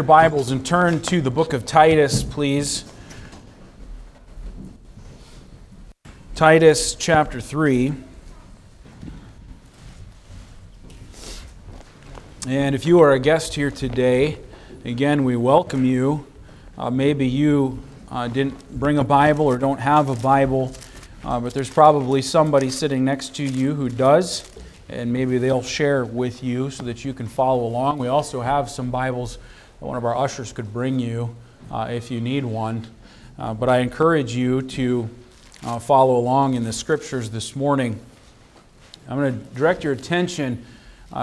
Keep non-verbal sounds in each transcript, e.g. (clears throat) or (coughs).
your Bibles and turn to the book of Titus, please. Titus chapter 3. And if you are a guest here today, again, we welcome you. Uh, maybe you uh, didn't bring a Bible or don't have a Bible, uh, but there's probably somebody sitting next to you who does and maybe they'll share with you so that you can follow along. We also have some Bibles that one of our ushers could bring you uh, if you need one. Uh, but I encourage you to uh, follow along in the scriptures this morning. I'm going to direct your attention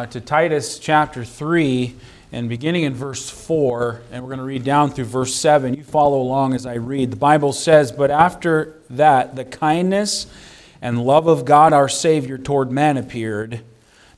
to Titus chapter 3 and beginning in verse 4, and we're going to read down through verse 7. You follow along as I read. The Bible says, But after that, the kindness and love of God our Savior toward man appeared,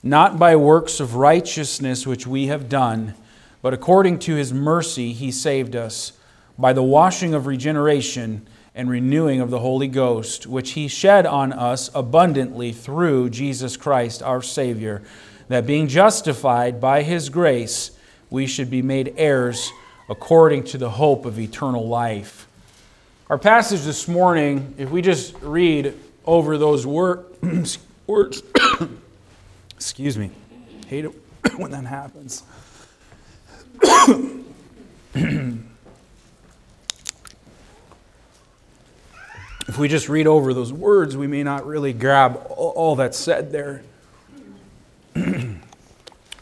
not by works of righteousness which we have done, but according to his mercy he saved us by the washing of regeneration and renewing of the Holy Ghost, which he shed on us abundantly through Jesus Christ our Savior, that being justified by his grace, we should be made heirs according to the hope of eternal life. Our passage this morning, if we just read over those wor- (clears throat) words. (coughs) Excuse me. Hate it (coughs) when that happens. If we just read over those words, we may not really grab all that's said there. (clears throat)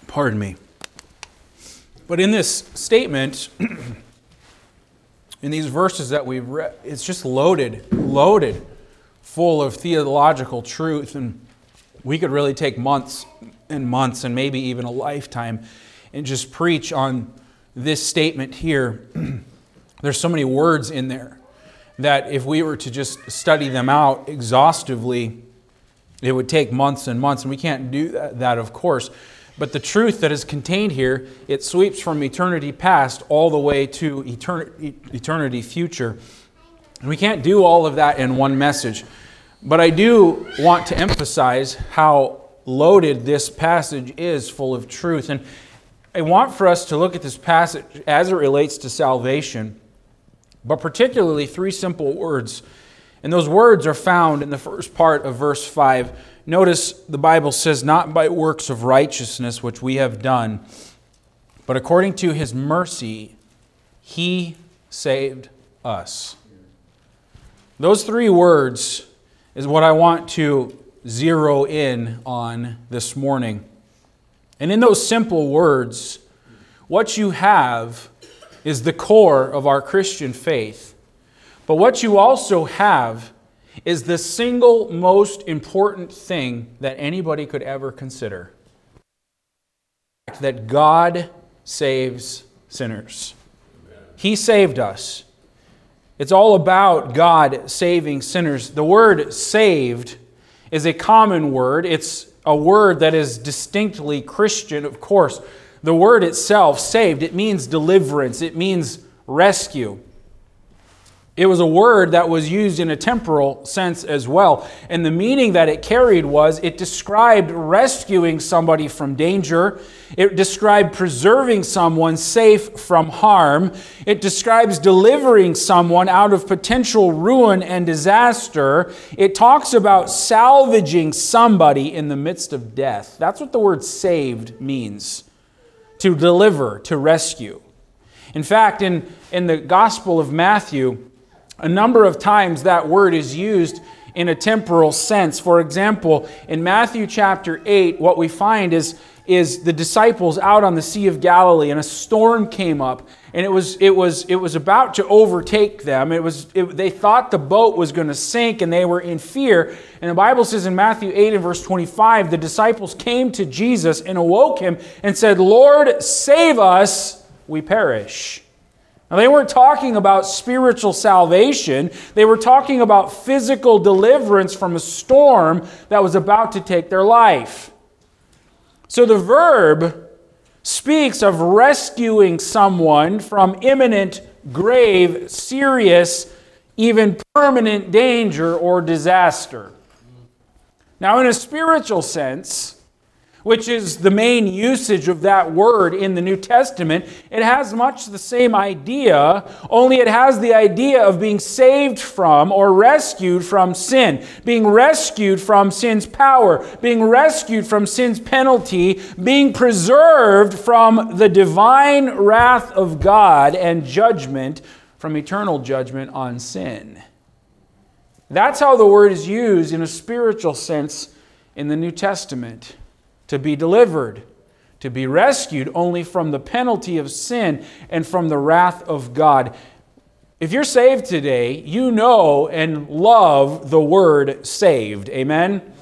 Pardon me. But in this statement, (clears throat) in these verses that we've read, it's just loaded, loaded full of theological truth. And we could really take months and months and maybe even a lifetime and just preach on this statement here. (clears throat) There's so many words in there that if we were to just study them out exhaustively, it would take months and months. And we can't do that, that of course. But the truth that is contained here, it sweeps from eternity past all the way to eternity, eternity future. And we can't do all of that in one message. But I do want to emphasize how loaded this passage is full of truth. And I want for us to look at this passage as it relates to salvation, but particularly three simple words. And those words are found in the first part of verse 5. Notice the Bible says, Not by works of righteousness which we have done, but according to his mercy, he saved us. Those three words is what I want to zero in on this morning. And in those simple words, what you have is the core of our Christian faith. But what you also have is the single most important thing that anybody could ever consider that God saves sinners. He saved us. It's all about God saving sinners. The word saved is a common word. It's a word that is distinctly Christian, of course. The word itself, saved, it means deliverance, it means rescue. It was a word that was used in a temporal sense as well. And the meaning that it carried was it described rescuing somebody from danger, it described preserving someone safe from harm, it describes delivering someone out of potential ruin and disaster. It talks about salvaging somebody in the midst of death. That's what the word saved means to deliver, to rescue. In fact, in, in the Gospel of Matthew, a number of times that word is used in a temporal sense. For example, in Matthew chapter 8, what we find is, is the disciples out on the Sea of Galilee, and a storm came up, and it was, it was, it was about to overtake them. It was, it, they thought the boat was going to sink, and they were in fear. And the Bible says in Matthew 8 and verse 25, the disciples came to Jesus and awoke him and said, Lord, save us, we perish. Now, they weren't talking about spiritual salvation. They were talking about physical deliverance from a storm that was about to take their life. So the verb speaks of rescuing someone from imminent, grave, serious, even permanent danger or disaster. Now, in a spiritual sense, which is the main usage of that word in the New Testament, it has much the same idea, only it has the idea of being saved from or rescued from sin, being rescued from sin's power, being rescued from sin's penalty, being preserved from the divine wrath of God and judgment from eternal judgment on sin. That's how the word is used in a spiritual sense in the New Testament to be delivered, to be rescued only from the penalty of sin and from the wrath of God. If you're saved today, you know and love the word saved. Amen?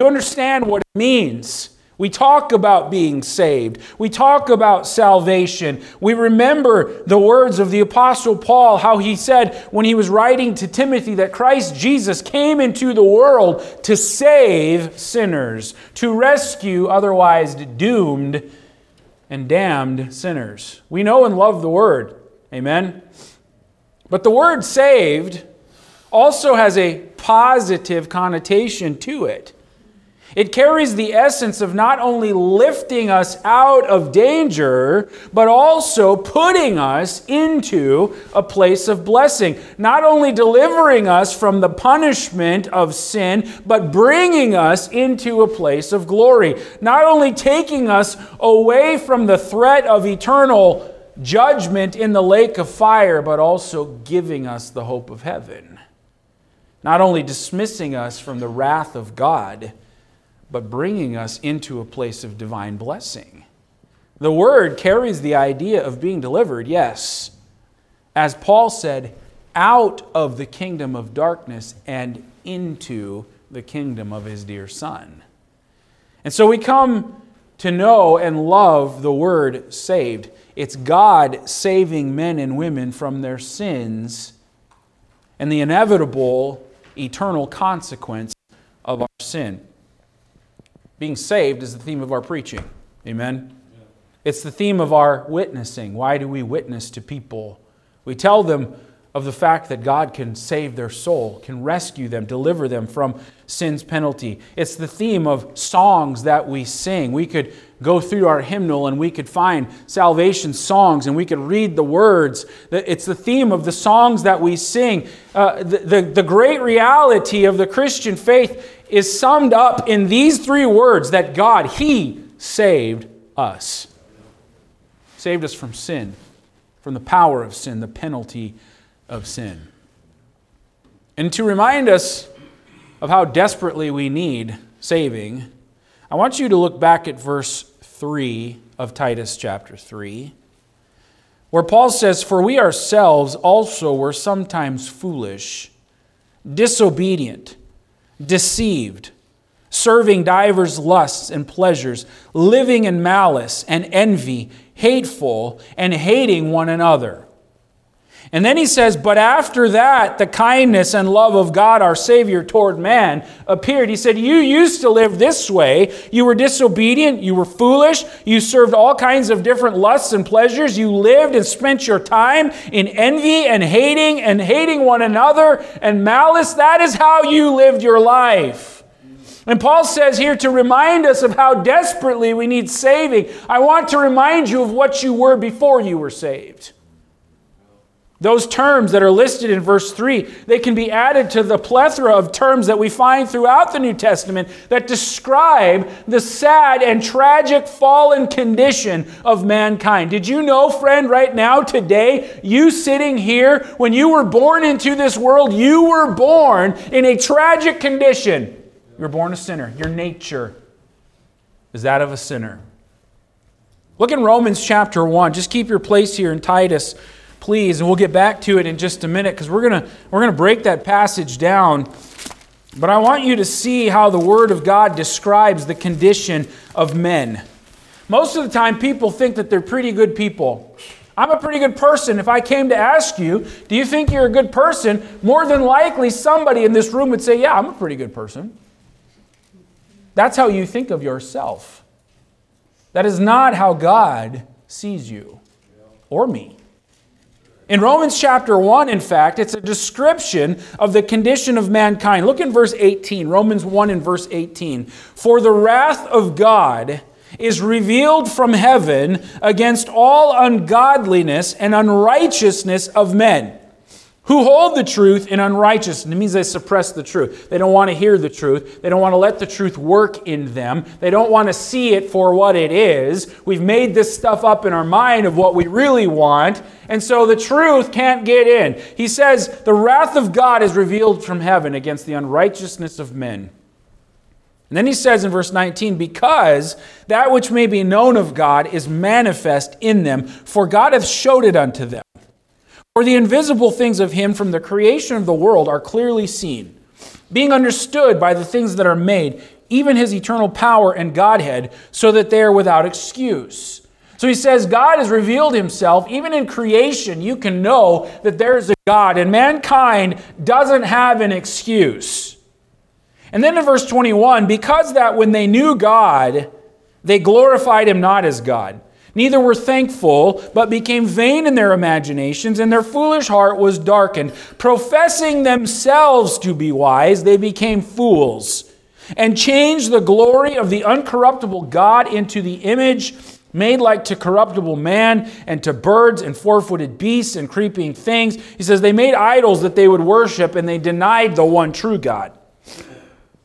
You understand what it means. We talk about being saved. We talk about salvation. We remember the words of the Apostle Paul, how he said when he was writing to Timothy that Christ Jesus came into the world to save sinners, to rescue otherwise doomed and damned sinners. We know and love the word. Amen. But the word saved also has a positive connotation to it. It carries the essence of not only lifting us out of danger, but also putting us into a place of blessing. Not only delivering us from the punishment of sin, but bringing us into a place of glory. Not only taking us away from the threat of eternal judgment in the lake of fire, but also giving us the hope of heaven. Not only dismissing us from the wrath of God but bringing us into a place of divine blessing. The word carries the idea of being delivered, yes. As Paul said, out of the kingdom of darkness and into the kingdom of his dear Son. And so we come to know and love the word saved. It's God saving men and women from their sins and the inevitable eternal consequence of our sin. Being saved is the theme of our preaching. Amen? It's the theme of our witnessing. Why do we witness to people? We tell them of the fact that God can save their soul, can rescue them, deliver them from sin's penalty. It's the theme of songs that we sing. We could go through our hymnal and we could find salvation songs and we could read the words. It's the theme of the songs that we sing. Uh, the, the, the great reality of the Christian faith is summed up in these three words that God, He saved us. Saved us from sin, from the power of sin, the penalty of sin. And to remind us of how desperately we need saving, I want you to look back at verse 3 of Titus chapter 3, where Paul says, For we ourselves also were sometimes foolish, disobedient deceived, serving divers lusts and pleasures, living in malice and envy, hateful, and hating one another. And then he says, But after that, the kindness and love of God our Savior toward man appeared. He said, You used to live this way. You were disobedient. You were foolish. You served all kinds of different lusts and pleasures. You lived and spent your time in envy and hating and hating one another and malice. That is how you lived your life. And Paul says here to remind us of how desperately we need saving, I want to remind you of what you were before you were saved. Those terms that are listed in verse 3, they can be added to the plethora of terms that we find throughout the New Testament that describe the sad and tragic fallen condition of mankind. Did you know, friend, right now, today, you sitting here, when you were born into this world, you were born in a tragic condition. You were born a sinner. Your nature is that of a sinner. Look in Romans chapter 1. Just keep your place here in Titus please. And we'll get back to it in just a minute because we're going we're going to break that passage down. But I want you to see how the Word of God describes the condition of men. Most of the time, people think that they're pretty good people. I'm a pretty good person. If I came to ask you, do you think you're a good person? More than likely, somebody in this room would say, Yeah, I'm a pretty good person. That's how you think of yourself. That is not how God sees you or me. In Romans chapter 1, in fact, it's a description of the condition of mankind. Look in verse 18, Romans 1 and verse 18. For the wrath of God is revealed from heaven against all ungodliness and unrighteousness of men who hold the truth in unrighteousness. It means they suppress the truth. They don't want to hear the truth. They don't want to let the truth work in them. They don't want to see it for what it is. We've made this stuff up in our mind of what we really want, and so the truth can't get in. He says, The wrath of God is revealed from heaven against the unrighteousness of men. And then he says in verse 19, Because that which may be known of God is manifest in them, for God hath showed it unto them. For the invisible things of him from the creation of the world are clearly seen, being understood by the things that are made, even his eternal power and Godhead, so that they are without excuse. So he says, God has revealed himself. Even in creation, you can know that there's a God, and mankind doesn't have an excuse. And then in verse 21, because that when they knew God, they glorified him not as God Neither were thankful, but became vain in their imaginations, and their foolish heart was darkened. Professing themselves to be wise, they became fools, and changed the glory of the uncorruptible God into the image made like to corruptible man, and to birds and four footed beasts and creeping things. He says they made idols that they would worship, and they denied the one true God.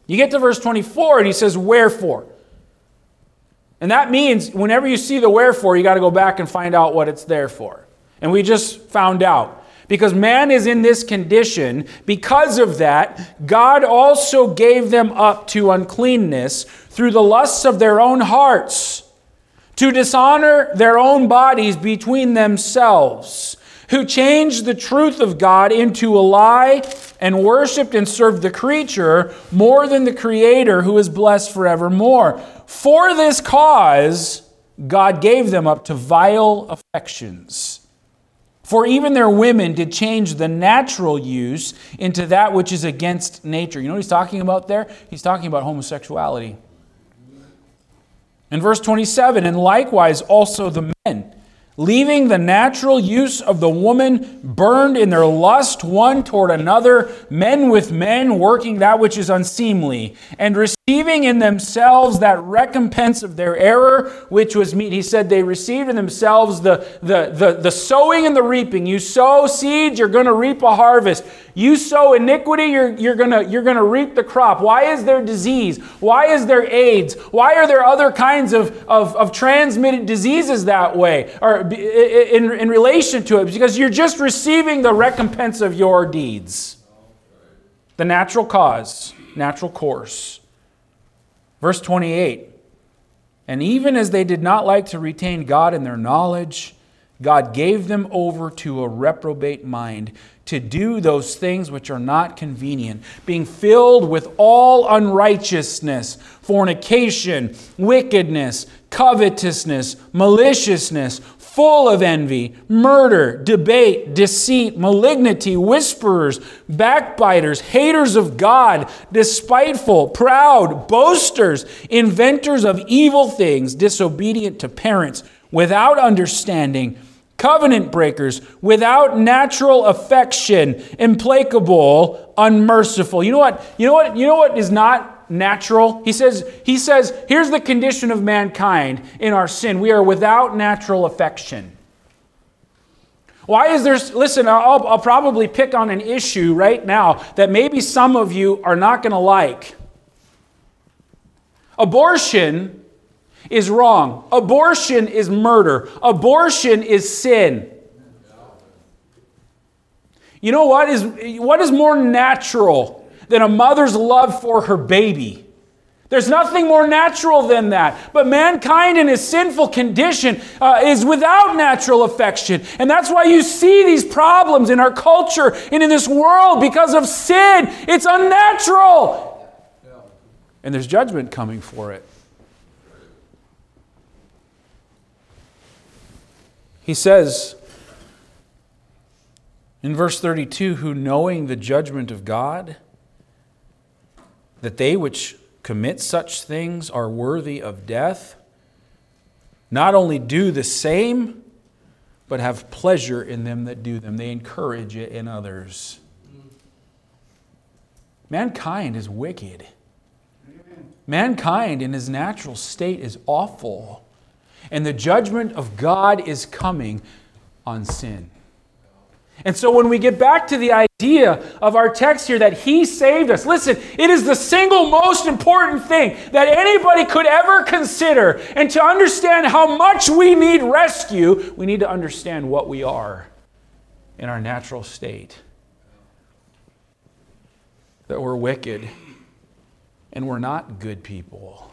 You get to verse 24, and he says, Wherefore? And that means whenever you see the wherefore, you got to go back and find out what it's there for. And we just found out. Because man is in this condition, because of that, God also gave them up to uncleanness through the lusts of their own hearts, to dishonor their own bodies between themselves, who changed the truth of God into a lie and worshiped and served the creature more than the Creator who is blessed forevermore. For this cause, God gave them up to vile affections. For even their women did change the natural use into that which is against nature. You know what he's talking about there? He's talking about homosexuality. In verse 27, and likewise also the men leaving the natural use of the woman burned in their lust one toward another, men with men working that which is unseemly, and receiving in themselves that recompense of their error, which was meet. He said they received in themselves the, the, the, the sowing and the reaping. You sow seeds, you're going to reap a harvest. You sow iniquity, you're, you're going you're to reap the crop. Why is there disease? Why is there AIDS? Why are there other kinds of, of, of transmitted diseases that way? Or in, in relation to it because you're just receiving the recompense of your deeds. The natural cause, natural course. Verse 28 And even as they did not like to retain God in their knowledge, God gave them over to a reprobate mind to do those things which are not convenient, being filled with all unrighteousness, fornication, wickedness, covetousness, maliciousness, full of envy, murder, debate, deceit, malignity, whisperers, backbiters, haters of God, despiteful, proud, boasters, inventors of evil things, disobedient to parents, without understanding, covenant breakers, without natural affection, implacable, unmerciful. You know what? You know what? You know what is not natural. He says, he says, here's the condition of mankind in our sin. We are without natural affection. Why is there, listen, I'll, I'll probably pick on an issue right now that maybe some of you are not going to like. Abortion is wrong. Abortion is murder. Abortion is sin. You know what is, what is more natural than a mother's love for her baby. There's nothing more natural than that. But mankind in his sinful condition uh, is without natural affection. And that's why you see these problems in our culture and in this world because of sin. It's unnatural. And there's judgment coming for it. He says in verse 32 who knowing the judgment of God, that they which commit such things are worthy of death, not only do the same, but have pleasure in them that do them. They encourage it in others. Mankind is wicked. Mankind in his natural state is awful, and the judgment of God is coming on sin. And so when we get back to the idea of our text here that He saved us, listen, it is the single most important thing that anybody could ever consider. And to understand how much we need rescue, we need to understand what we are in our natural state. That we're wicked and we're not good people.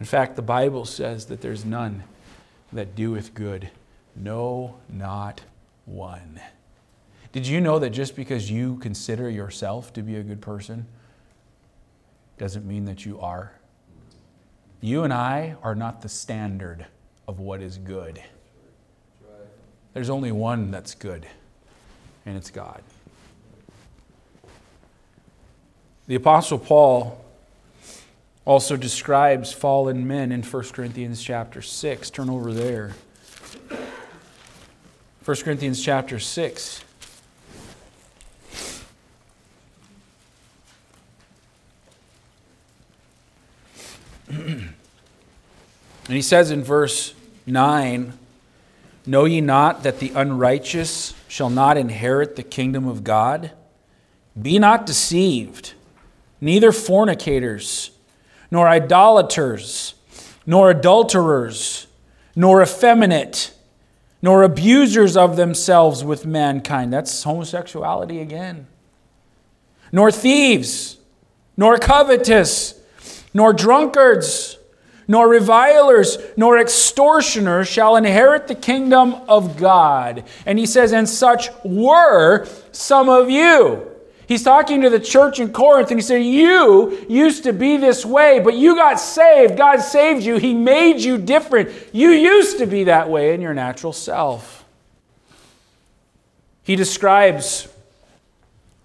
In fact, the Bible says that there's none that doeth good, no, not one. Did you know that just because you consider yourself to be a good person doesn't mean that you are? You and I are not the standard of what is good. There's only one that's good, and it's God. The Apostle Paul also describes fallen men in 1 Corinthians chapter 6. Turn over there. 1 Corinthians chapter 6. (clears throat) and he says in verse 9 Know ye not that the unrighteous shall not inherit the kingdom of God? Be not deceived, neither fornicators, nor idolaters, nor adulterers, nor effeminate, nor abusers of themselves with mankind. That's homosexuality again. Nor thieves, nor covetous nor drunkards, nor revilers, nor extortioners shall inherit the kingdom of God. And he says, And such were some of you. He's talking to the church in Corinth and he said, You used to be this way, but you got saved. God saved you. He made you different. You used to be that way in your natural self. He describes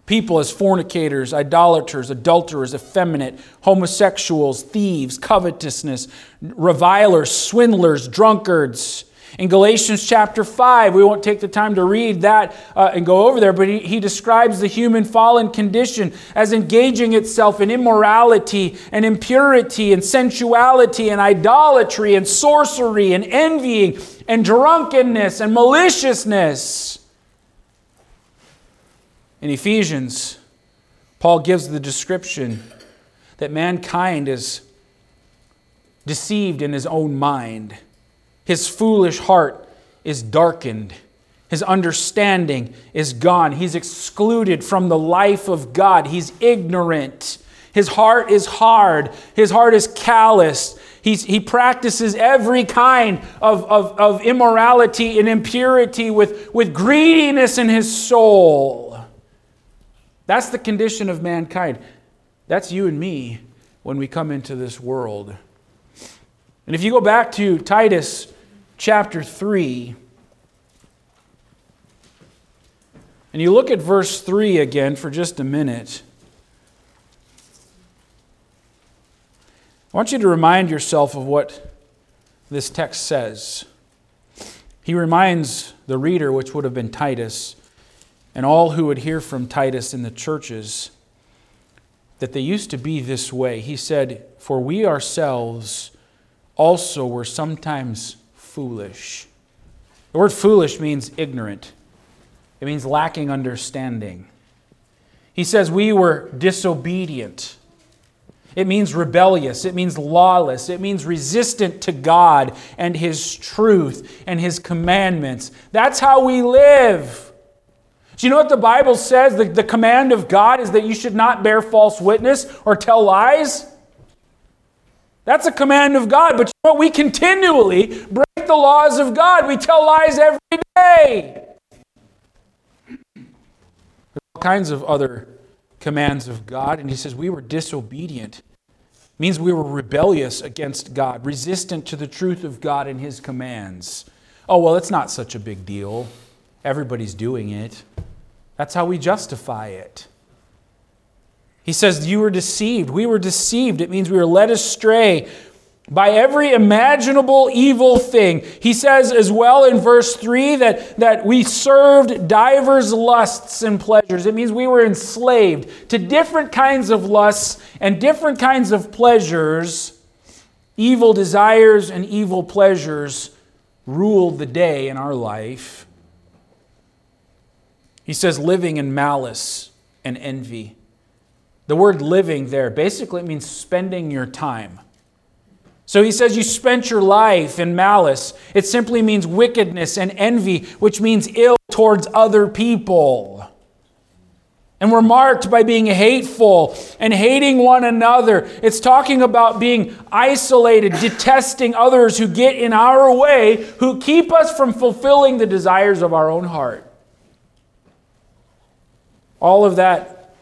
people as fornicators, idolaters, adulterers, effeminate, homosexuals, thieves, covetousness, revilers, swindlers, drunkards. In Galatians chapter 5, we won't take the time to read that uh, and go over there, but he, he describes the human fallen condition as engaging itself in immorality and impurity and sensuality and idolatry and sorcery and envying and drunkenness and maliciousness. In Ephesians, Paul gives the description that mankind is deceived in his own mind. His foolish heart is darkened. His understanding is gone. He's excluded from the life of God. He's ignorant. His heart is hard. His heart is callous. He's, he practices every kind of, of, of immorality and impurity with, with greediness in his soul. That's the condition of mankind. That's you and me when we come into this world. And if you go back to Titus chapter 3, and you look at verse 3 again for just a minute, I want you to remind yourself of what this text says. He reminds the reader, which would have been Titus, and all who would hear from Titus in the churches that they used to be this way. He said, For we ourselves also were sometimes foolish. The word foolish means ignorant, it means lacking understanding. He says, We were disobedient. It means rebellious. It means lawless. It means resistant to God and His truth and His commandments. That's how we live. Do you know what the Bible says? The, the command of God is that you should not bear false witness or tell lies. That's a command of God, but you know what? We continually break the laws of God. We tell lies every day. There's all kinds of other commands of God, and he says we were disobedient. It means we were rebellious against God, resistant to the truth of God and his commands. Oh, well, it's not such a big deal. Everybody's doing it. That's how we justify it. He says, You were deceived. We were deceived. It means we were led astray by every imaginable evil thing. He says as well in verse 3 that, that we served divers lusts and pleasures. It means we were enslaved to different kinds of lusts and different kinds of pleasures. Evil desires and evil pleasures ruled the day in our life. He says, living in malice and envy. The word living there basically means spending your time. So he says, You spent your life in malice. It simply means wickedness and envy, which means ill towards other people. And we're marked by being hateful and hating one another. It's talking about being isolated, detesting others who get in our way, who keep us from fulfilling the desires of our own heart. All of that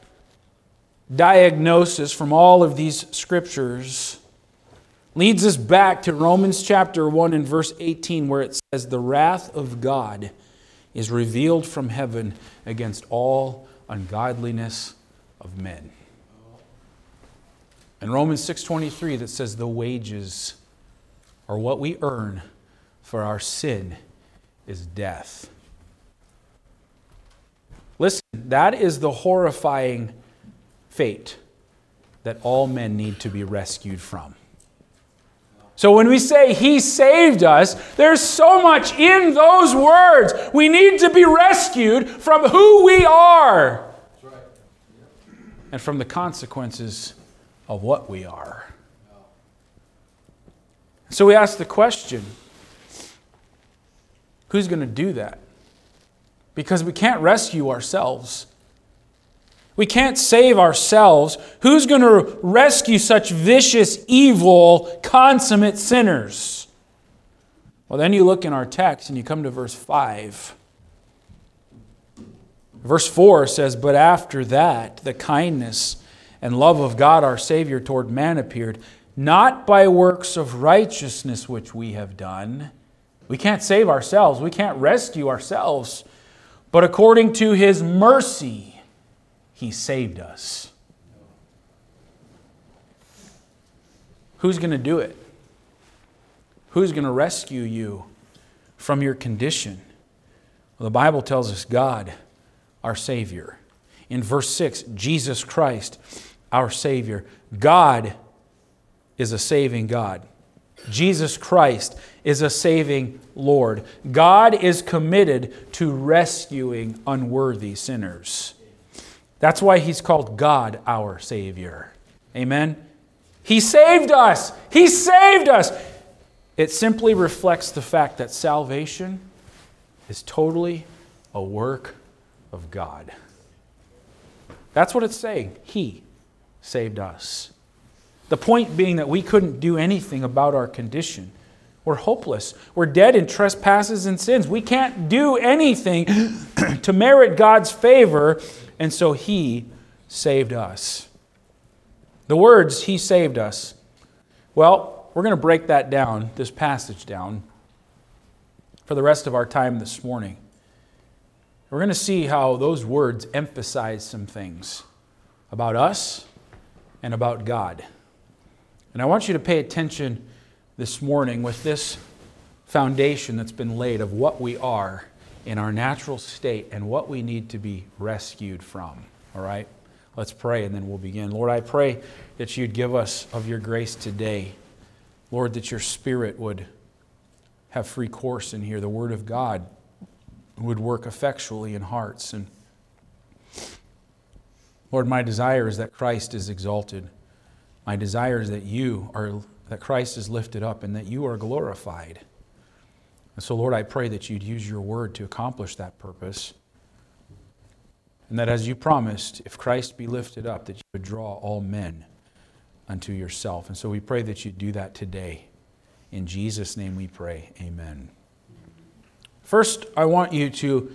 diagnosis from all of these scriptures leads us back to Romans chapter 1 and verse 18, where it says, The wrath of God is revealed from heaven against all ungodliness of men. And Romans 6:23 that says the wages are what we earn for our sin is death. Listen, that is the horrifying fate that all men need to be rescued from. So when we say He saved us, there's so much in those words. We need to be rescued from who we are and from the consequences of what we are. So we ask the question who's going to do that? Because we can't rescue ourselves. We can't save ourselves. Who's going to rescue such vicious, evil, consummate sinners? Well, then you look in our text and you come to verse 5. Verse 4 says, But after that, the kindness and love of God our Savior toward man appeared, not by works of righteousness which we have done. We can't save ourselves, we can't rescue ourselves, but according to his mercy he saved us. Who's going to do it? Who's going to rescue you from your condition? Well, the Bible tells us God, our Savior. In verse 6, Jesus Christ, our Savior. God is a saving God. Jesus Christ is a saving Lord. God is committed to rescuing unworthy sinners. That's why he's called God our Savior. Amen? He saved us. He saved us. It simply reflects the fact that salvation is totally a work of God. That's what it's saying. He saved us. The point being that we couldn't do anything about our condition. We're hopeless. We're dead in trespasses and sins. We can't do anything (clears throat) to merit God's favor and so he saved us. The words, he saved us. Well, we're going to break that down, this passage down, for the rest of our time this morning. We're going to see how those words emphasize some things about us and about God. And I want you to pay attention this morning with this foundation that's been laid of what we are in our natural state and what we need to be rescued from. All right? Let's pray and then we'll begin. Lord, I pray that you'd give us of your grace today. Lord, that your spirit would have free course in here. The word of God would work effectually in hearts. And Lord, my desire is that Christ is exalted. My desire is that you are that Christ is lifted up and that you are glorified. And so, Lord, I pray that you'd use your word to accomplish that purpose. And that as you promised, if Christ be lifted up, that you would draw all men unto yourself. And so we pray that you do that today. In Jesus' name we pray. Amen. First, I want you to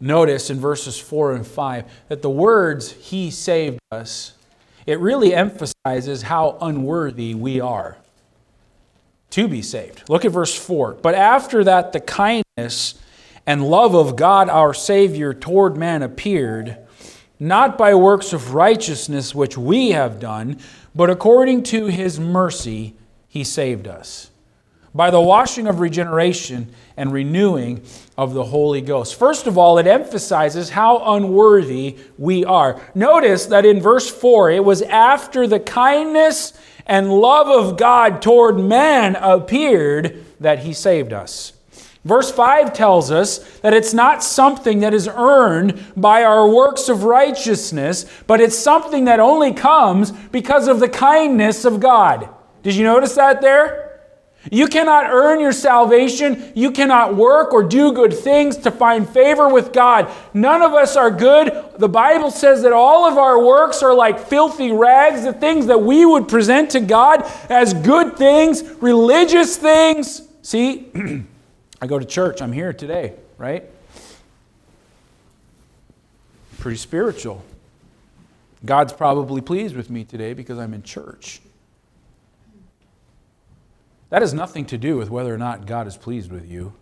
notice in verses 4 and 5 that the words, He saved us, it really emphasizes how unworthy we are to be saved. Look at verse 4. But after that, the kindness and love of God our Savior toward man appeared, not by works of righteousness which we have done, but according to his mercy he saved us by the washing of regeneration and renewing of the Holy Ghost. First of all, it emphasizes how unworthy we are. Notice that in verse 4, it was after the kindness and love of God toward man appeared that he saved us. Verse 5 tells us that it's not something that is earned by our works of righteousness, but it's something that only comes because of the kindness of God. Did you notice that there? You cannot earn your salvation. You cannot work or do good things to find favor with God. None of us are good. The Bible says that all of our works are like filthy rags, the things that we would present to God as good things, religious things. See, (clears throat) I go to church. I'm here today, right? Pretty spiritual. God's probably pleased with me today because I'm in church. That has nothing to do with whether or not God is pleased with you.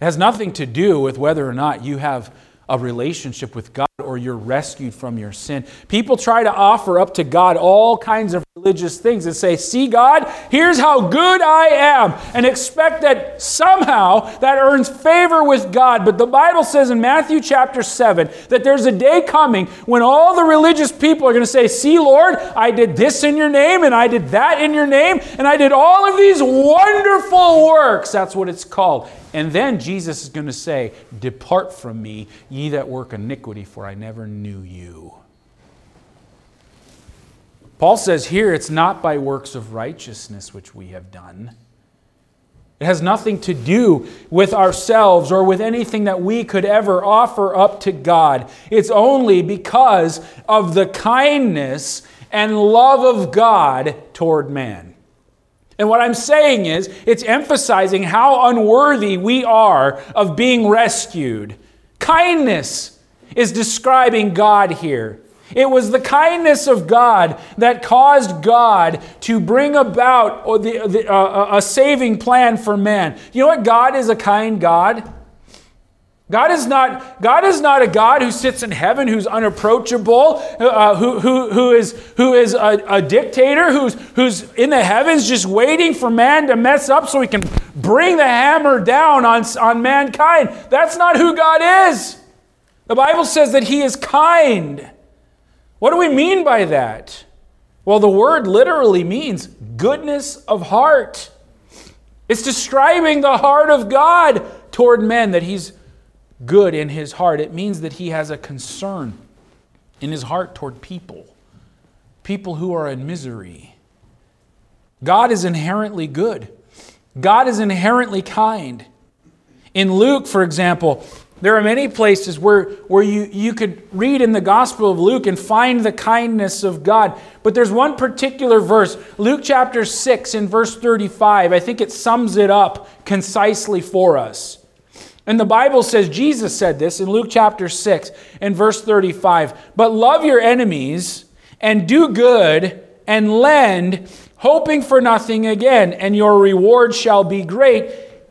It has nothing to do with whether or not you have a relationship with God or you're rescued from your sin. People try to offer up to God all kinds of religious things and say, See, God, here's how good I am, and expect that somehow that earns favor with God. But the Bible says in Matthew chapter 7 that there's a day coming when all the religious people are going to say, See, Lord, I did this in your name, and I did that in your name, and I did all of these wonderful works. That's what it's called. And then Jesus is going to say, Depart from me, ye that work iniquity, for I never knew you. Paul says here it's not by works of righteousness which we have done. It has nothing to do with ourselves or with anything that we could ever offer up to God. It's only because of the kindness and love of God toward man. And what I'm saying is, it's emphasizing how unworthy we are of being rescued. Kindness is describing God here. It was the kindness of God that caused God to bring about the, the, uh, a saving plan for man. You know what? God is a kind God. God is not, God is not a God who sits in heaven, who's unapproachable, uh, who, who, who is, who is a, a dictator, who's, who's in the heavens just waiting for man to mess up so he can bring the hammer down on, on mankind. That's not who God is. The Bible says that he is kind. What do we mean by that? Well, the word literally means goodness of heart. It's describing the heart of God toward men, that he's good in his heart. It means that he has a concern in his heart toward people, people who are in misery. God is inherently good, God is inherently kind. In Luke, for example, there are many places where, where you, you could read in the Gospel of Luke and find the kindness of God. But there's one particular verse, Luke chapter 6 in verse 35. I think it sums it up concisely for us. And the Bible says, Jesus said this in Luke chapter 6 and verse 35 But love your enemies and do good and lend, hoping for nothing again, and your reward shall be great,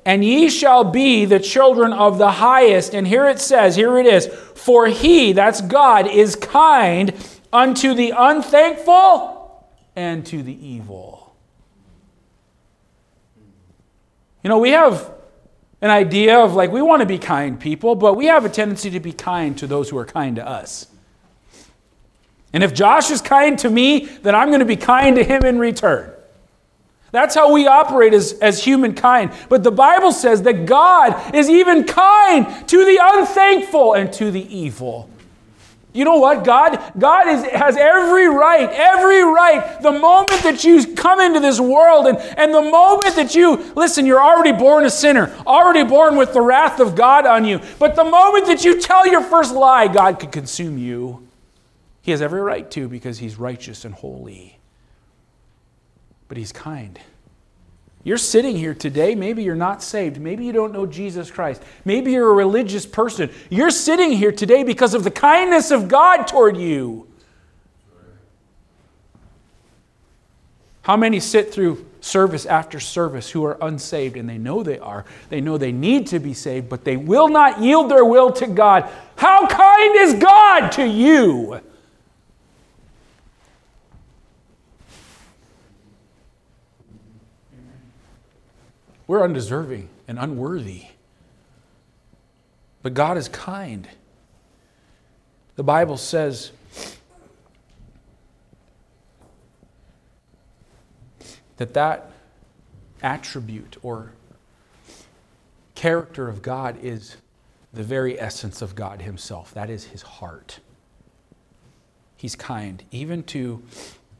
and ye shall be the children of the highest. And here it says, here it is, for he, that's God, is kind unto the unthankful and to the evil. You know, we have an idea of like we want to be kind people, but we have a tendency to be kind to those who are kind to us. And if Josh is kind to me, then I'm going to be kind to him in return. That's how we operate as, as humankind. But the Bible says that God is even kind to the unthankful and to the evil. You know what? God, God is, has every right, every right. The moment that you come into this world and, and the moment that you, listen, you're already born a sinner, already born with the wrath of God on you. But the moment that you tell your first lie, God could consume you. He has every right to because he's righteous and holy. But he's kind. You're sitting here today. Maybe you're not saved. Maybe you don't know Jesus Christ. Maybe you're a religious person. You're sitting here today because of the kindness of God toward you. How many sit through service after service who are unsaved and they know they are? They know they need to be saved, but they will not yield their will to God. How kind is God to you? We're undeserving and unworthy. But God is kind. The Bible says that that attribute or character of God is the very essence of God Himself. That is His heart. He's kind, even to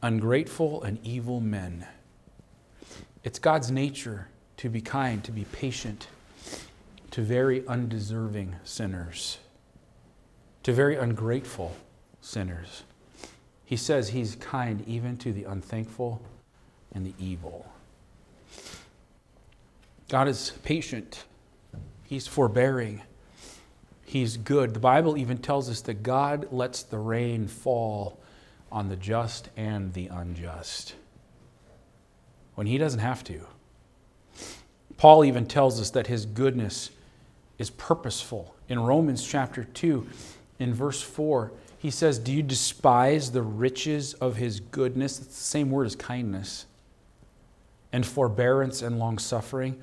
ungrateful and evil men. It's God's nature to be kind, to be patient to very undeserving sinners, to very ungrateful sinners. He says he's kind even to the unthankful and the evil. God is patient, he's forbearing, he's good. The Bible even tells us that God lets the rain fall on the just and the unjust when he doesn't have to. Paul even tells us that his goodness is purposeful. In Romans chapter 2, in verse 4, he says, Do you despise the riches of his goodness? It's the same word as kindness, and forbearance and long suffering,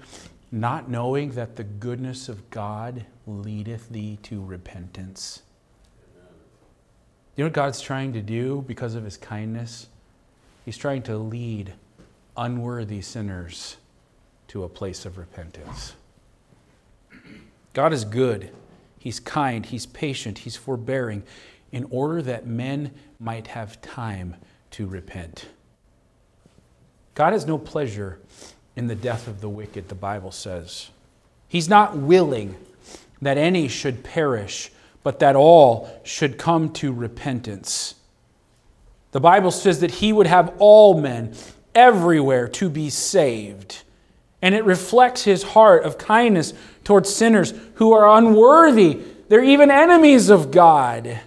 not knowing that the goodness of God leadeth thee to repentance. You know what God's trying to do because of his kindness? He's trying to lead unworthy sinners to a place of repentance. God is good, He's kind, He's patient, He's forbearing, in order that men might have time to repent. God has no pleasure in the death of the wicked, the Bible says. He's not willing that any should perish, but that all should come to repentance. The Bible says that He would have all men everywhere to be saved. And it reflects his heart of kindness towards sinners who are unworthy. They're even enemies of God.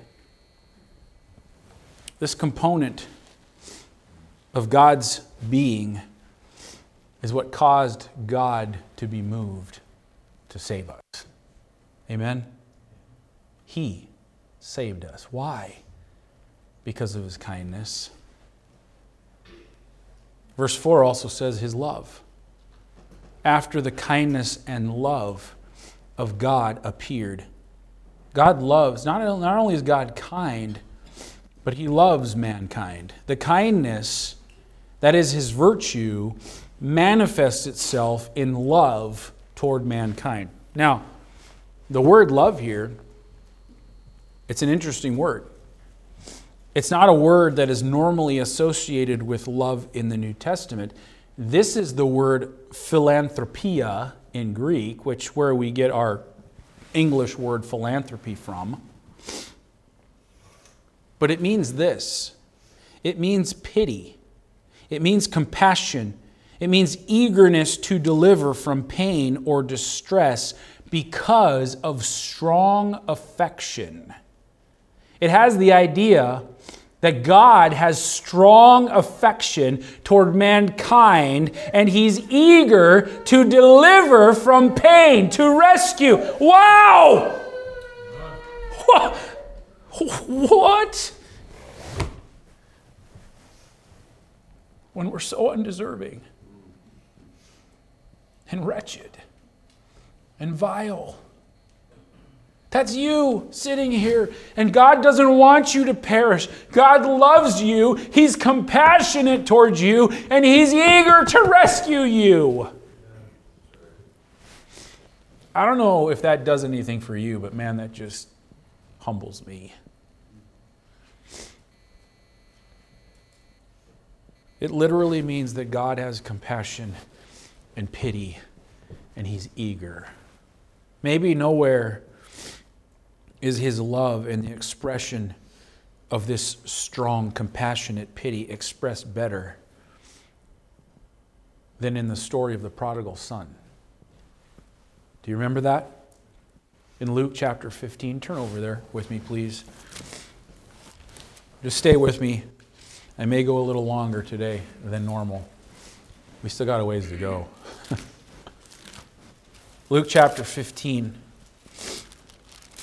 This component of God's being is what caused God to be moved to save us. Amen? He saved us. Why? Because of his kindness. Verse 4 also says his love after the kindness and love of God appeared. God loves, not, not only is God kind, but he loves mankind. The kindness, that is his virtue, manifests itself in love toward mankind. Now, the word love here, it's an interesting word. It's not a word that is normally associated with love in the New Testament. This is the word philanthropia in Greek, which where we get our English word philanthropy from. But it means this. It means pity. It means compassion. It means eagerness to deliver from pain or distress because of strong affection. It has the idea that God has strong affection toward mankind and he's eager to deliver from pain, to rescue. Wow! What? When we're so undeserving and wretched and vile that's you sitting here. And God doesn't want you to perish. God loves you. He's compassionate towards you, and He's eager to rescue you. I don't know if that does anything for you, but man, that just humbles me. It literally means that God has compassion and pity, and He's eager. Maybe nowhere is his love and the expression of this strong, compassionate pity expressed better than in the story of the prodigal son. Do you remember that? In Luke chapter 15, turn over there with me, please. Just stay with me. I may go a little longer today than normal. We still got a ways to go. (laughs) Luke chapter 15.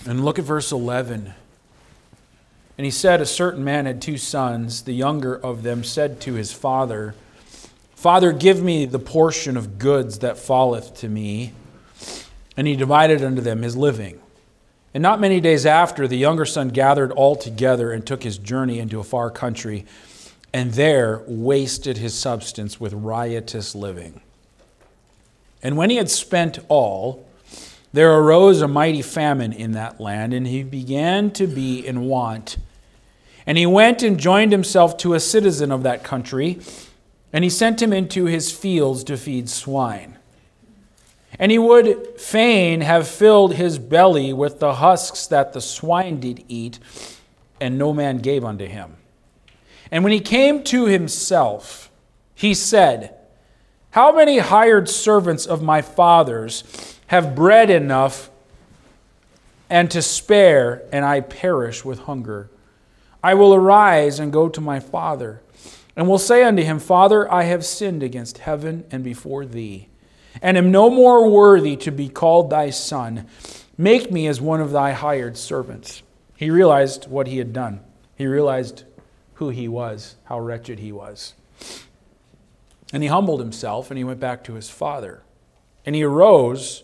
And look at verse 11. And he said, A certain man had two sons. The younger of them said to his father, Father, give me the portion of goods that falleth to me. And he divided unto them his living. And not many days after, the younger son gathered all together and took his journey into a far country, and there wasted his substance with riotous living. And when he had spent all, there arose a mighty famine in that land, and he began to be in want. And he went and joined himself to a citizen of that country and he sent him into his fields to feed swine. And he would fain have filled his belly with the husks that the swine did eat, and no man gave unto him. And when he came to himself, he said, How many hired servants of my father's have bread enough and to spare, and I perish with hunger? I will arise and go to my father and will say unto him, Father, I have sinned against heaven and before thee, and am no more worthy to be called thy son. Make me as one of thy hired servants. He realized what he had done. He realized who he was, how wretched he was. And he humbled himself and he went back to his father. And he arose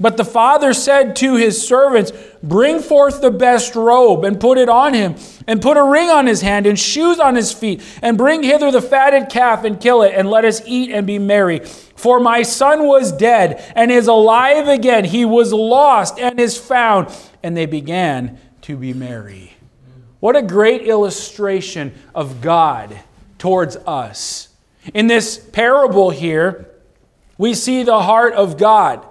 But the father said to his servants, Bring forth the best robe and put it on him, and put a ring on his hand and shoes on his feet, and bring hither the fatted calf and kill it, and let us eat and be merry. For my son was dead and is alive again. He was lost and is found. And they began to be merry. What a great illustration of God towards us. In this parable here, we see the heart of God.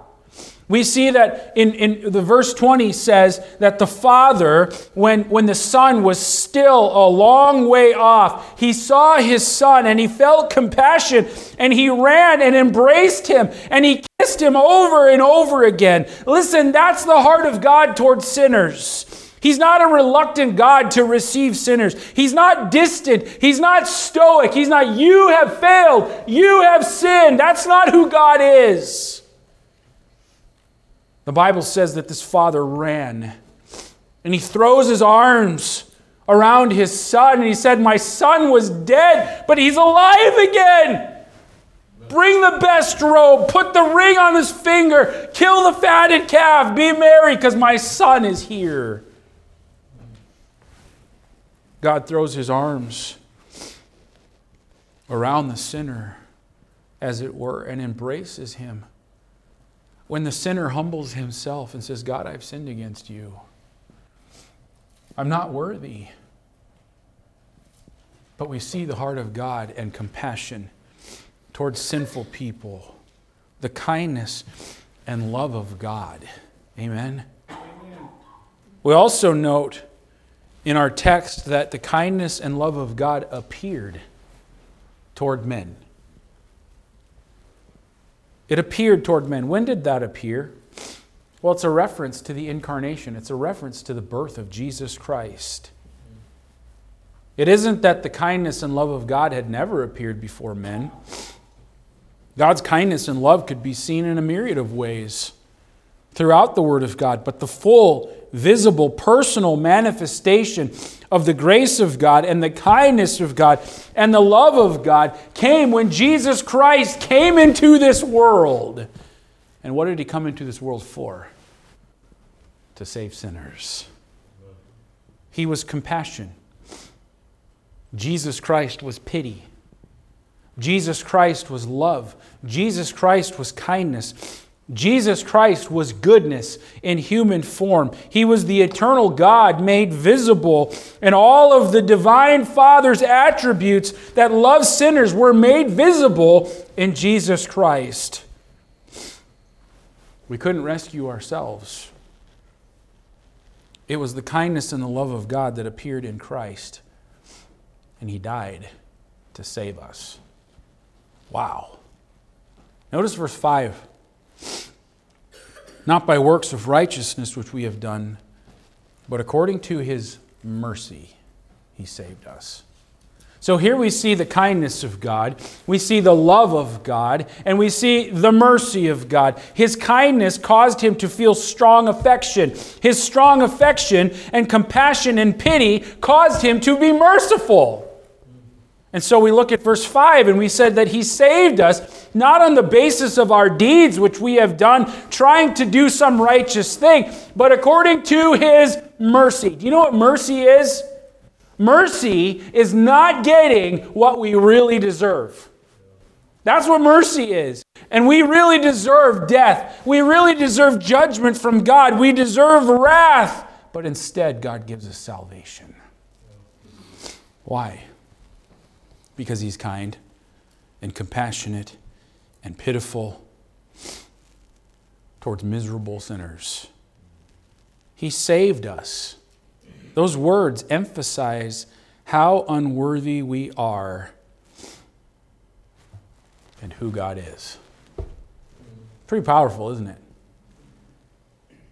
We see that in, in the verse 20 says that the father, when, when the son was still a long way off, he saw his son and he felt compassion and he ran and embraced him and he kissed him over and over again. Listen, that's the heart of God towards sinners. He's not a reluctant God to receive sinners. He's not distant. He's not stoic. He's not, you have failed. You have sinned. That's not who God is. The Bible says that this father ran and he throws his arms around his son and he said, My son was dead, but he's alive again. Bring the best robe, put the ring on his finger, kill the fatted calf, be merry, because my son is here. God throws his arms around the sinner, as it were, and embraces him when the sinner humbles himself and says, God, I've sinned against you. I'm not worthy. But we see the heart of God and compassion towards sinful people, the kindness and love of God. Amen. Amen. We also note in our text that the kindness and love of God appeared toward men. It appeared toward men. When did that appear? Well, it's a reference to the incarnation, it's a reference to the birth of Jesus Christ. It isn't that the kindness and love of God had never appeared before men. God's kindness and love could be seen in a myriad of ways throughout the Word of God, but the full, visible, personal manifestation of the grace of God and the kindness of God and the love of God came when Jesus Christ came into this world. And what did he come into this world for? To save sinners. He was compassion. Jesus Christ was pity. Jesus Christ was love. Jesus Christ was kindness. Jesus Christ was goodness in human form. He was the eternal God made visible, and all of the divine Father's attributes that love sinners were made visible in Jesus Christ. We couldn't rescue ourselves. It was the kindness and the love of God that appeared in Christ, and He died to save us. Wow. Notice verse 5 not by works of righteousness which we have done, but according to his mercy. he saved us. So here we see the kindness of God, we see the love of God, and we see the mercy of God. His kindness caused him to feel strong affection. His strong affection and compassion and pity caused him to be merciful. And so we look at verse 5 and we said that he saved us not on the basis of our deeds, which we have done, trying to do some righteous thing, but according to his mercy. Do you know what mercy is? Mercy is not getting what we really deserve. That's what mercy is. And we really deserve death. We really deserve judgment from God. We deserve wrath. But instead, God gives us salvation. Why? Because He's kind and compassionate and pitiful towards miserable sinners. He saved us. Those words emphasize how unworthy we are and who God is. Pretty powerful, isn't it?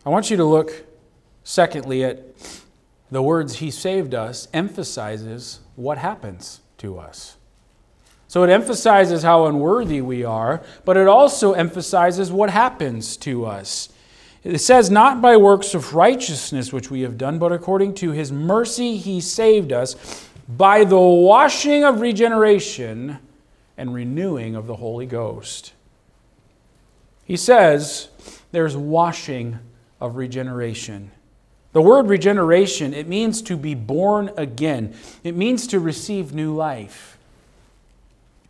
I want you to look, secondly, at the words He saved us emphasizes what happens to us. So it emphasizes how unworthy we are, but it also emphasizes what happens to us. It says, Not by works of righteousness which we have done, but according to his mercy he saved us by the washing of regeneration and renewing of the Holy Ghost. He says, There's washing of regeneration. The word regeneration, it means to be born again. It means to receive new life.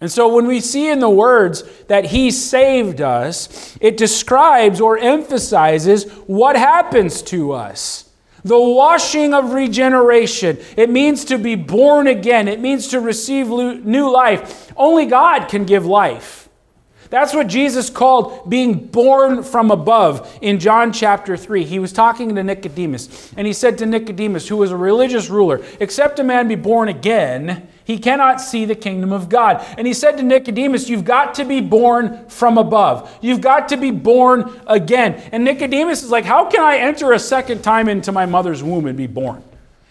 And so when we see in the words that He saved us, it describes or emphasizes what happens to us. The washing of regeneration. It means to be born again. It means to receive new life. Only God can give life. That's what Jesus called being born from above in John chapter 3. He was talking to Nicodemus, and he said to Nicodemus, who was a religious ruler, Except a man be born again, he cannot see the kingdom of God. And he said to Nicodemus, You've got to be born from above. You've got to be born again. And Nicodemus is like, How can I enter a second time into my mother's womb and be born?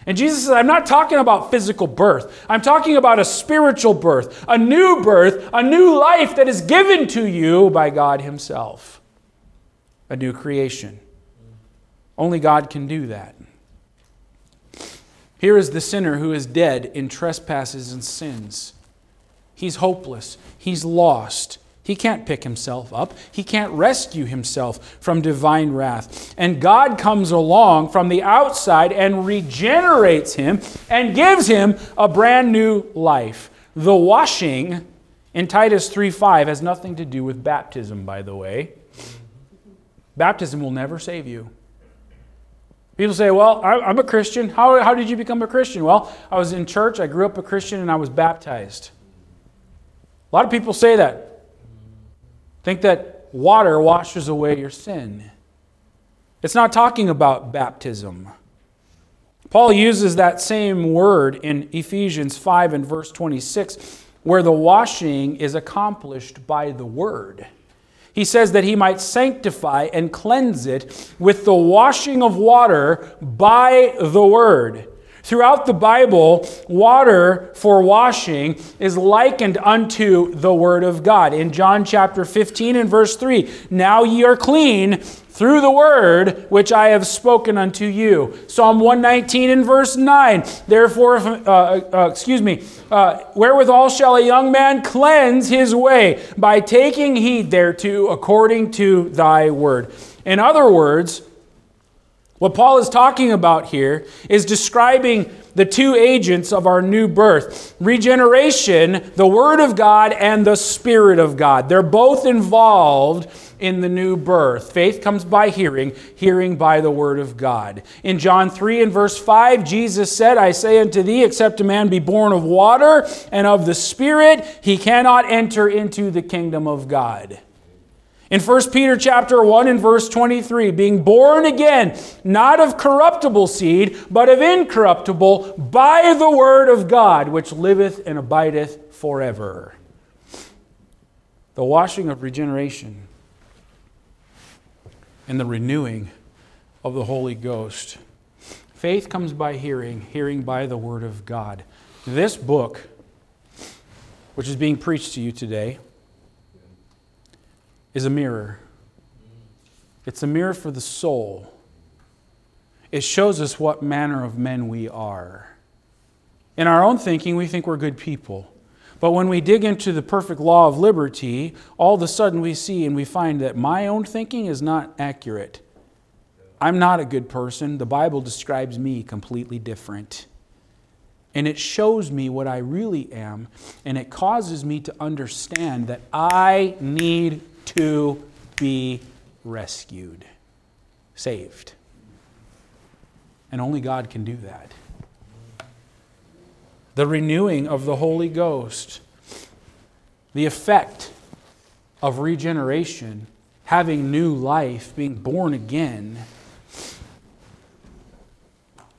And Jesus says, I'm not talking about physical birth. I'm talking about a spiritual birth, a new birth, a new life that is given to you by God Himself, a new creation. Only God can do that. Here is the sinner who is dead in trespasses and sins. He's hopeless. He's lost. He can't pick himself up. He can't rescue himself from divine wrath. And God comes along from the outside and regenerates him and gives him a brand new life. The washing in Titus 3:5 has nothing to do with baptism, by the way. Baptism will never save you. People say, Well, I'm a Christian. How, how did you become a Christian? Well, I was in church, I grew up a Christian, and I was baptized. A lot of people say that. Think that water washes away your sin. It's not talking about baptism. Paul uses that same word in Ephesians 5 and verse 26, where the washing is accomplished by the word. He says that he might sanctify and cleanse it with the washing of water by the word. Throughout the Bible, water for washing is likened unto the Word of God. In John chapter 15 and verse 3, now ye are clean through the word which I have spoken unto you. Psalm 119 and verse 9. Therefore, uh, uh, excuse me, uh, wherewithal shall a young man cleanse his way? By taking heed thereto according to thy word. In other words, what Paul is talking about here is describing the two agents of our new birth regeneration, the Word of God, and the Spirit of God. They're both involved in the new birth. Faith comes by hearing, hearing by the Word of God. In John 3 and verse 5, Jesus said, I say unto thee, except a man be born of water and of the Spirit, he cannot enter into the kingdom of God. In 1 Peter chapter 1 and verse 23, being born again, not of corruptible seed, but of incorruptible, by the word of God, which liveth and abideth forever. The washing of regeneration and the renewing of the Holy Ghost. Faith comes by hearing, hearing by the Word of God. This book, which is being preached to you today, is a mirror. It's a mirror for the soul. It shows us what manner of men we are. In our own thinking, we think we're good people. But when we dig into the perfect law of liberty, all of a sudden we see and we find that my own thinking is not accurate. I'm not a good person. The Bible describes me completely different. And it shows me what I really am, and it causes me to understand that I need to be rescued, saved. And only God can do that the renewing of the Holy Ghost, the effect of regeneration, having new life, being born again,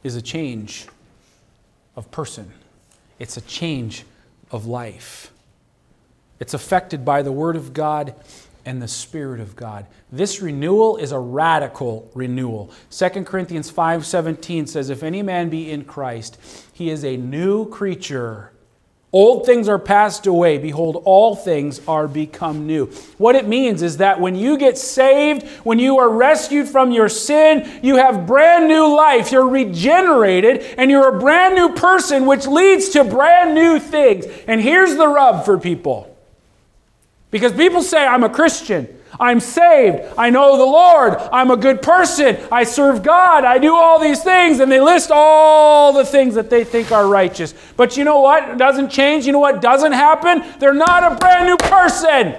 is a change of person. It's a change of life. It's affected by the Word of God and the Spirit of God. This renewal is a radical renewal. 2 Corinthians 5:17 says if any man be in Christ, he is a new creature. Old things are passed away. Behold, all things are become new. What it means is that when you get saved, when you are rescued from your sin, you have brand new life. You're regenerated and you're a brand new person, which leads to brand new things. And here's the rub for people because people say, I'm a Christian. I'm saved. I know the Lord. I'm a good person. I serve God. I do all these things. And they list all the things that they think are righteous. But you know what? It doesn't change. You know what doesn't happen? They're not a brand new person.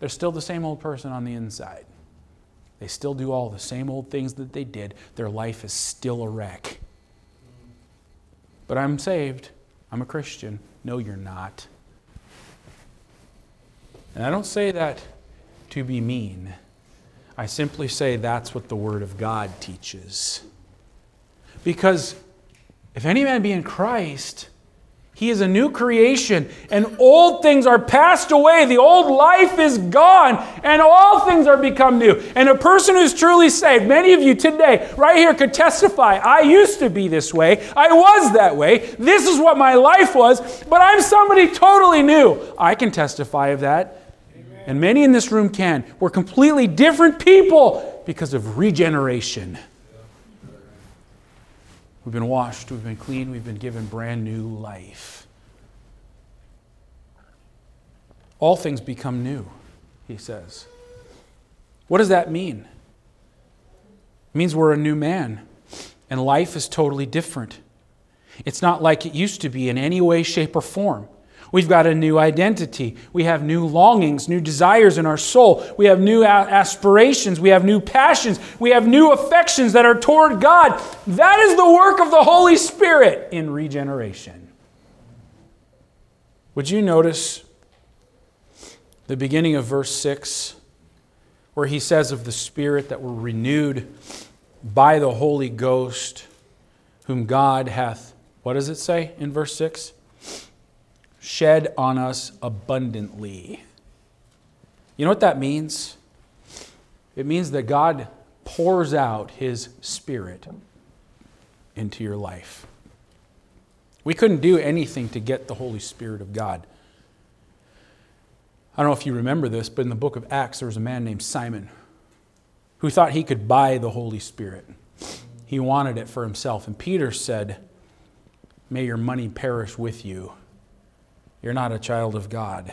They're still the same old person on the inside. They still do all the same old things that they did. Their life is still a wreck. But I'm saved. I'm a Christian. No, you're not. And I don't say that to be mean. I simply say that's what the Word of God teaches. Because if any man be in Christ, he is a new creation, and old things are passed away. The old life is gone, and all things are become new. And a person who's truly saved, many of you today, right here, could testify I used to be this way. I was that way. This is what my life was, but I'm somebody totally new. I can testify of that and many in this room can. We're completely different people because of regeneration. We've been washed, we've been cleaned, we've been given brand new life. All things become new, he says. What does that mean? It means we're a new man, and life is totally different. It's not like it used to be in any way, shape, or form. We've got a new identity. We have new longings, new desires in our soul. We have new aspirations. We have new passions. We have new affections that are toward God. That is the work of the Holy Spirit in regeneration. Would you notice the beginning of verse 6, where he says of the Spirit that were renewed by the Holy Ghost, whom God hath, what does it say in verse 6? Shed on us abundantly. You know what that means? It means that God pours out His Spirit into your life. We couldn't do anything to get the Holy Spirit of God. I don't know if you remember this, but in the book of Acts, there was a man named Simon who thought he could buy the Holy Spirit. He wanted it for himself. And Peter said, May your money perish with you you're not a child of God.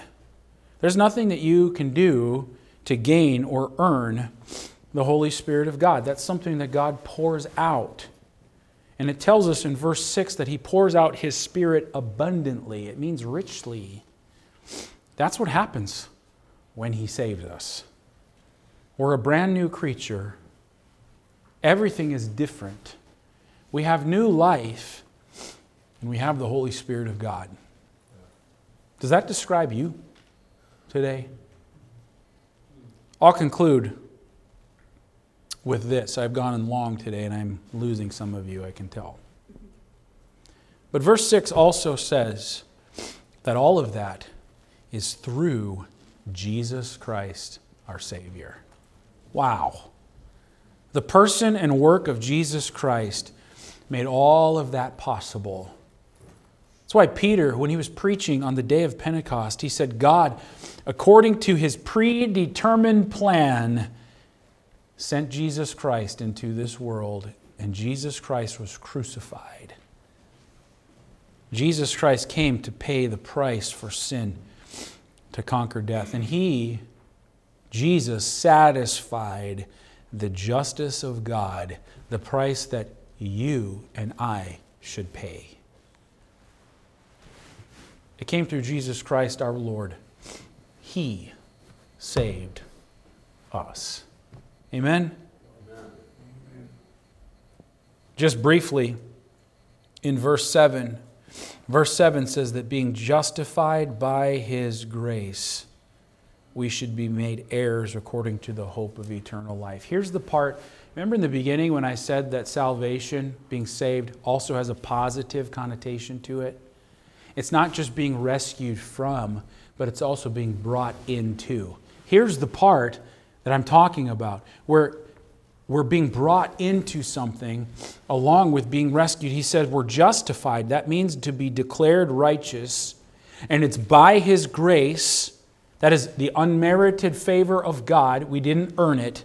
There's nothing that you can do to gain or earn the Holy Spirit of God. That's something that God pours out. And it tells us in verse 6 that He pours out His Spirit abundantly. It means richly. That's what happens when He saves us. We're a brand new creature. Everything is different. We have new life, and we have the Holy Spirit of God. Does that describe you today? I'll conclude with this. I've gone on long today and I'm losing some of you, I can tell. But verse 6 also says that all of that is through Jesus Christ, our Savior. Wow. The person and work of Jesus Christ made all of that possible. That's why Peter, when he was preaching on the day of Pentecost, he said, God, according to his predetermined plan, sent Jesus Christ into this world, and Jesus Christ was crucified. Jesus Christ came to pay the price for sin, to conquer death. And he, Jesus, satisfied the justice of God, the price that you and I should pay. It came through Jesus Christ our Lord. He saved us. Amen? Amen? Just briefly, in verse 7, verse 7 says that being justified by his grace, we should be made heirs according to the hope of eternal life. Here's the part. Remember in the beginning when I said that salvation, being saved, also has a positive connotation to it? It's not just being rescued from, but it's also being brought into. Here's the part that I'm talking about where we're being brought into something along with being rescued. He says we're justified. That means to be declared righteous, and it's by His grace that is the unmerited favor of God. We didn't earn it.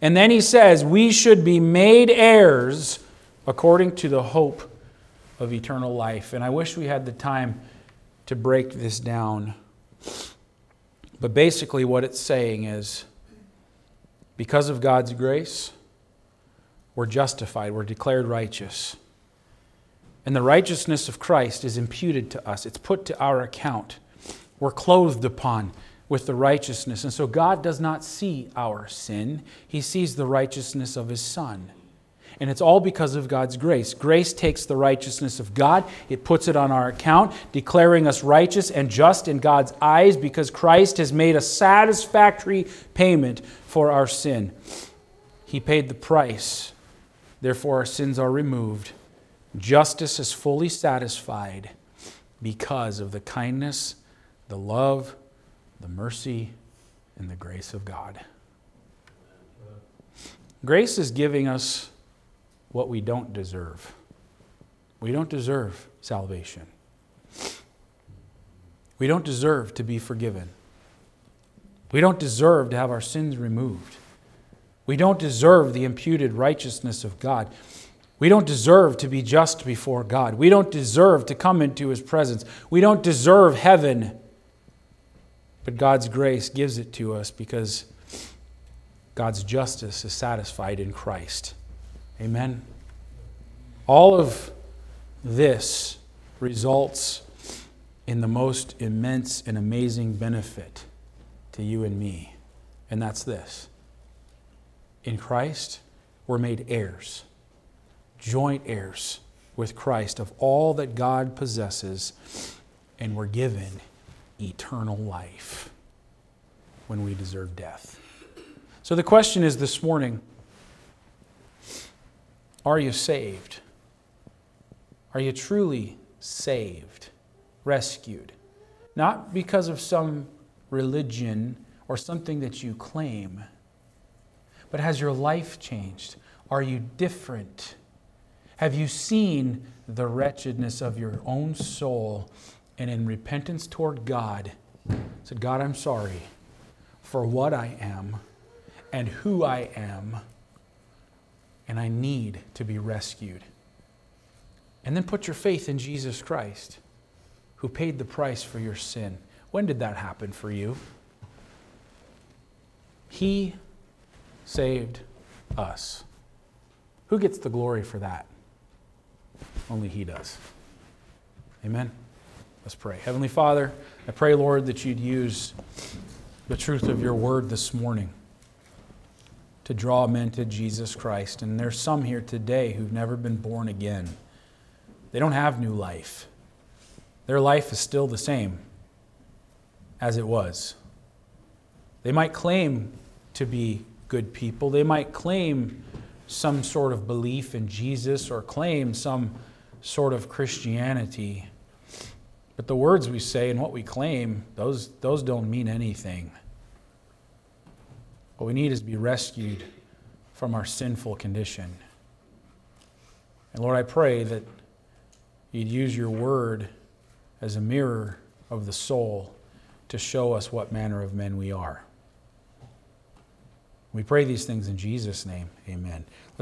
And then he says, we should be made heirs according to the hope of eternal life. And I wish we had the time to break this down. But basically, what it's saying is because of God's grace, we're justified, we're declared righteous. And the righteousness of Christ is imputed to us, it's put to our account we're clothed upon with the righteousness. And so God does not see our sin, He sees the righteousness of His Son. And it's all because of God's grace. Grace takes the righteousness of God, it puts it on our account, declaring us righteous and just in God's eyes because Christ has made a satisfactory payment for our sin. He paid the price. Therefore, our sins are removed. Justice is fully satisfied because of the kindness the love, the mercy, and the grace of God. Grace is giving us what we don't deserve. We don't deserve salvation. We don't deserve to be forgiven. We don't deserve to have our sins removed. We don't deserve the imputed righteousness of God. We don't deserve to be just before God. We don't deserve to come into His presence. We don't deserve heaven. But God's grace gives it to us because God's justice is satisfied in Christ. Amen. All of this results in the most immense and amazing benefit to you and me, and that's this. In Christ, we're made heirs, joint heirs with Christ of all that God possesses, and we're given eternal life when we deserve death. So the question is this morning are you saved? Are you truly saved, rescued? Not because of some religion or something that you claim, but has your life changed? Are you different? Have you seen the wretchedness of your own soul and in repentance toward God, said, God, I'm sorry for what I am and who I am, and I need to be rescued. And then put your faith in Jesus Christ, who paid the price for your sin. When did that happen for you? He saved us. Who gets the glory for that? Only He does. Amen. Let's pray. Heavenly Father, I pray, Lord, that you'd use the truth of your word this morning to draw men to Jesus Christ. And there's some here today who've never been born again. They don't have new life. Their life is still the same as it was. They might claim to be good people. They might claim some sort of belief in Jesus or claim some sort of Christianity. But the words we say and what we claim, those, those don't mean anything. What we need is to be rescued from our sinful condition. And Lord, I pray that you'd use your word as a mirror of the soul to show us what manner of men we are. We pray these things in Jesus' name. Amen.